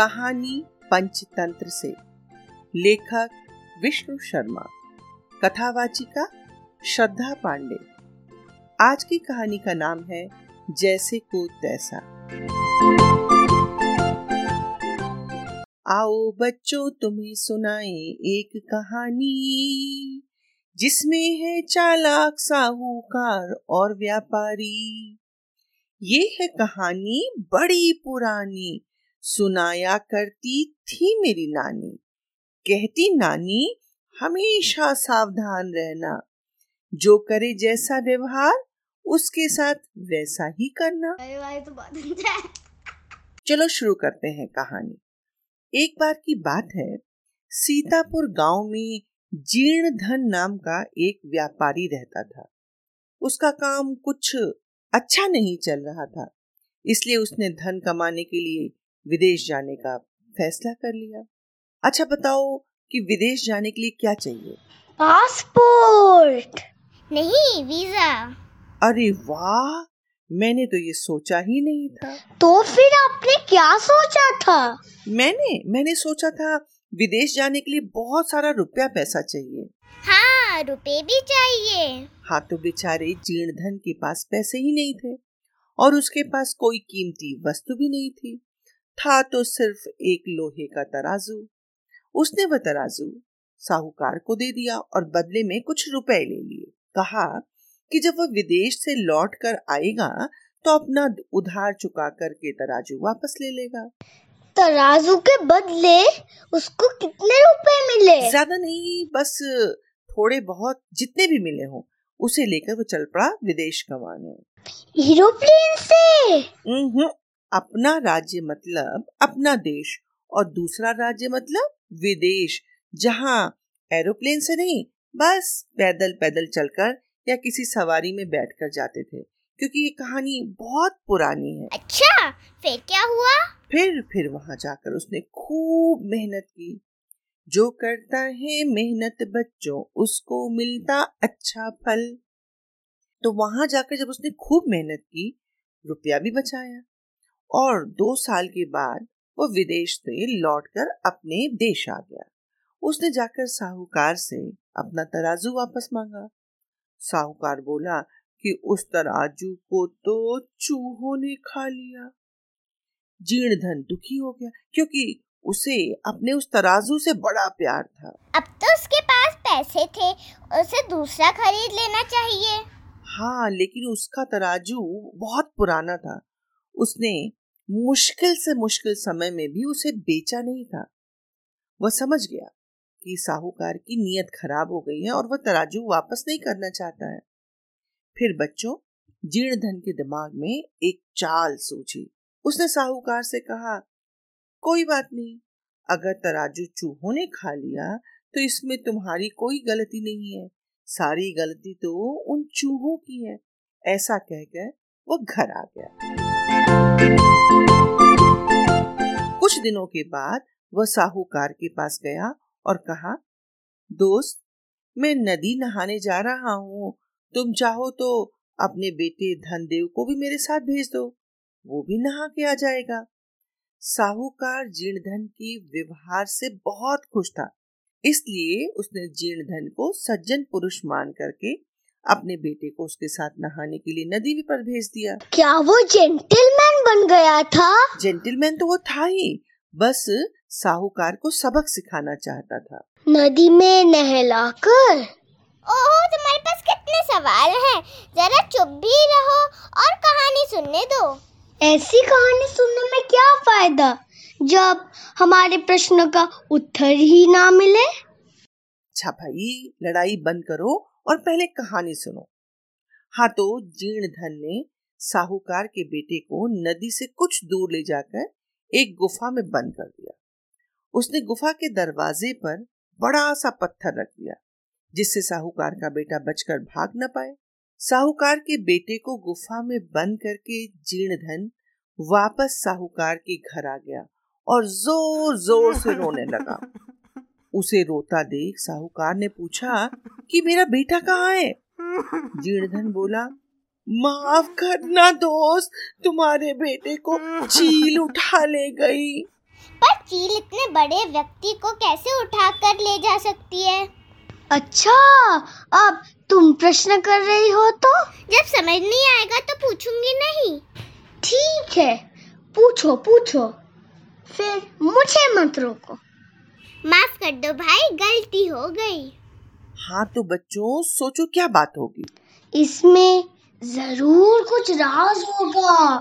कहानी पंचतंत्र से। लेखक विष्णु शर्मा। कथावाचिका श्रद्धा पांडे। आज की कहानी का नाम है जैसे को तैसा। आओ बच्चों, तुम्हें सुनाए एक कहानी, जिसमें है चालाक, साहूकार और व्यापारी। ये है कहानी बड़ी पुरानी सुनाया करती थी मेरी नानी। कहती नानी हमेशा सावधान रहना। जो करे जैसा व्यवहार उसके साथ वैसा ही करना। चलो शुरू करते हैं कहानी। एक बार की बात है सीतापुर गाँव में जीर्ण धन नाम का एक व्यापारी रहता था। उसका काम कुछ अच्छा नहीं चल रहा था इसलिए उसने धन कमाने के लिए विदेश जाने का फैसला कर लिया। अच्छा बताओ कि विदेश जाने के लिए क्या चाहिए? पासपोर्ट। नहीं वीज़ा। अरे वाह मैंने तो ये सोचा ही नहीं था। तो फिर आपने क्या सोचा था? मैंने मैंने सोचा था विदेश जाने के लिए बहुत सारा रुपया पैसा चाहिए। हाँ रुपए भी चाहिए। हाँ तो बेचारे जीर्ण धन के पास पैसे ही नहीं थे। और उसके पास कोई कीमती वस्तु भी नहीं थी। था तो सिर्फ़ एक लोहे का तराजू। उसने वह तराजू साहूकार को दे दिया और बदले में कुछ रुपए ले लिए। कहा कि जब वह विदेश से लौट कर आएगा तो अपना उधार चुका करके तराजू वापस ले लेगा। तराजू के बदले उसको कितने रुपए मिले? ज़्यादा नहीं बस थोड़े बहुत जितने भी मिले हों उसे लेकर वो चल पड़ा विदेश कमाने एरोप्लेन से? अपना राज्य मतलब अपना देश और दूसरा राज्य मतलब विदेश जहाँ एरोप्लेन से नहीं बस पैदल पैदल चलकर या किसी सवारी में बैठकर जाते थे क्योंकि ये कहानी बहुत पुरानी है। अच्छा फिर क्या हुआ? फिर फिर वहाँ जाकर उसने खूब मेहनत की। जो करता है मेहनत बच्चों उसको मिलता अच्छा फल। तो वहाँ जाकर जब उसने खूब मेहनत की रुपया भी बचाया। और दो साल के बाद वो विदेश से लौटकर अपने देश आ गया। उसने जाकर साहूकार से अपना तराजू वापस मांगा। साहूकार बोला कि उस तराजू को तो चूहों ने खा लिया। जीर्ण धन दुखी हो गया क्योंकि उसे अपने उस तराजू से बड़ा प्यार था। अब तो उसके पास पैसे थे उसे दूसरा खरीद लेना चाहिए। हाँ लेकिन उसका तराजू बहुत पुराना था। उसने मुश्किल से मुश्किल समय में भी उसे बेचा नहीं था। वह समझ गया कि साहूकार की नीयत खराब हो गई है और वह तराजू वापस नहीं करना चाहता है। फिर बच्चों, जीर्ण धन के दिमाग में एक चाल सोची उसने साहूकार से कहा, कोई बात नहीं, अगर तराजू चूहों ने खा लिया तो इसमें तुम्हारी कोई गलती नहीं है। सारी गलती तो उन चूहों की है। ऐसा कहकर वो घर आ गया। कुछ दिनों के बाद वह साहूकार के पास गया और कहा, दोस्त, मैं नदी नहाने जा रहा हूँ। तुम चाहो तो अपने बेटे धनदेव को भी मेरे साथ भेज दो। वो भी नहा के आ जाएगा। साहूकार जीर्णधन की व्यवहार से बहुत खुश था। इसलिए उसने जीर्णधन को सज्जन पुरुष मान करके अपने बेटे को उसके साथ नहाने के लिए नदी पर भेज दिया। क्या वो जेंटलमैन बन गया था। जेंटलमैन तो वो था ही बस साहूकार को सबक सिखाना चाहता था। नदी में नहलाकर। ओहो तुम्हारे पास कितने सवाल हैं। जरा चुप भी रहो और कहानी सुनने दो। ऐसी कहानी सुनने में क्या फ़ायदा? जब हमारे प्रश्न का उत्तर ही ना मिले। अच्छा भाई लड़ाई बंद करो और पहले कहानी सुनो। हाँ तो जीर्ण धन ने साहूकार के बेटे को नदी से कुछ दूर ले जाकर एक गुफा में बंद कर दिया। उसने गुफा के दरवाजे पर बड़ा सा पत्थर रख दिया, जिससे साहूकार का बेटा बचकर भाग न पाए। साहूकार के बेटे को गुफा में बंद करके जीर्ण धन वापस साहूकार के घर आ गया और ज़ोर ज़ोर से रोने लगा। उसे रोता देख साहूकार ने पूछा कि, मेरा बेटा कहाँ है? जीर्णधन बोला माफ़ करना दोस्त तुम्हारे बेटे को चील उठा ले गई। पर चील इतने बड़े व्यक्ति को कैसे उठा कर ले जा सकती है? अच्छा अब तुम प्रश्न कर रही हो तो? जब समझ नहीं आएगा तो पूछूँगी नहीं। ठीक है पूछो पूछो। फिर मुझे मत रोको। माफ़ कर दो भाई गलती हो गई। हाँ तो बच्चों सोचो क्या बात होगी। इसमें ज़रूर कुछ राज होगा।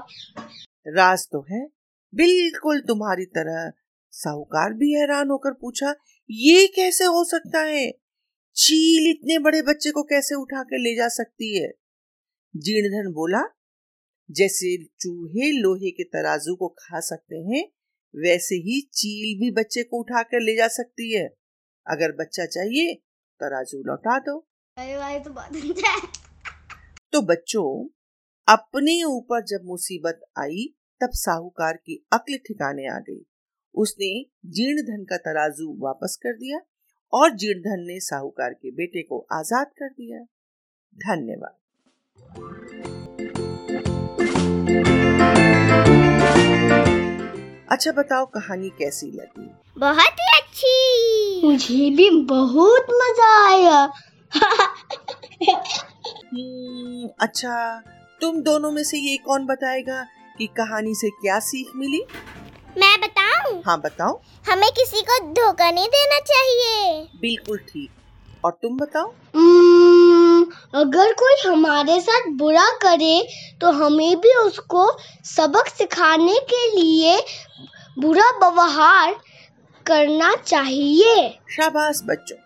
राज तो है। बिल्कुल तुम्हारी तरह। साहूकार भी हैरान होकर पूछा ये कैसे हो सकता है? चील इतने बड़े बच्चे को कैसे उठा कर ले जा सकती है? जीणधन बोला जैसे चूहे लोहे के तराजू को खा सकते हैं वैसे ही चील भी बच्चे को उठा कर ले जा सकती है। अगर बच्चा चाहिए तराजू लौटा दो। तो बात तो बच्चों अपने ऊपर जब मुसीबत आई तब साहूकार की अक्ल ठिकाने आ गई। उसने जीर्ण धन का तराजू वापस कर दिया और जीर्ण धन ने साहूकार के बेटे को आज़ाद कर दिया। धन्यवाद। अच्छा बताओ कहानी कैसी लगी? बहुत ही अच्छी। मुझे भी बहुत मज़ा आया। अच्छा तुम दोनों में से ये कौन बताएगा कि कहानी से क्या सीख मिली? मैं बताऊँ? हाँ बताओ। हमें किसी को धोखा नहीं देना चाहिए। बिल्कुल ठीक। और तुम बताओ? अगर कोई हमारे साथ बुरा करे तो हमें भी उसको सबक सिखाने के लिए बुरा व्यवहार करना चाहिए। शाबाश बच्चों।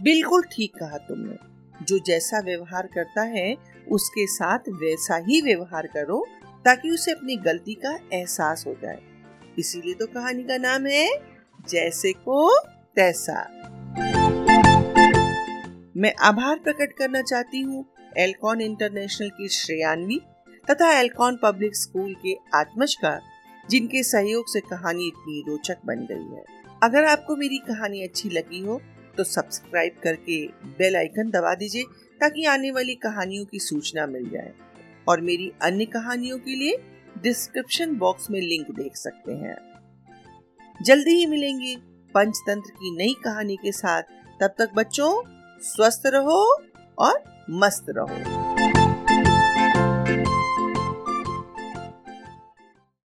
बिल्कुल ठीक कहा तुमने। जो जैसा व्यवहार करता है, उसके साथ वैसा ही व्यवहार करो, ताकि उसे अपनी गलती का एहसास हो जाए। इसीलिए तो कहानी का नाम है, जैसे को तैसा। मैं आभार प्रकट करना चाहती हूँ एलकॉन इंटरनेशनल की श्रेयान्वी तथा एलकॉन पब्लिक स्कूल के आत्मज का जिनके सहयोग से कहानी इतनी रोचक बन गई है। अगर आपको मेरी कहानी अच्छी लगी हो तो सब्सक्राइब करके बेल आइकन दबा दीजिए ताकि आने वाली कहानियों की सूचना मिल जाए। और मेरी अन्य कहानियों के लिए डिस्क्रिप्शन बॉक्स में लिंक देख सकते हैं। जल्दी ही मिलेंगे पंचतंत्र की नई कहानी के साथ। तब तक बच्चों, स्वस्थ रहो और मस्त रहो।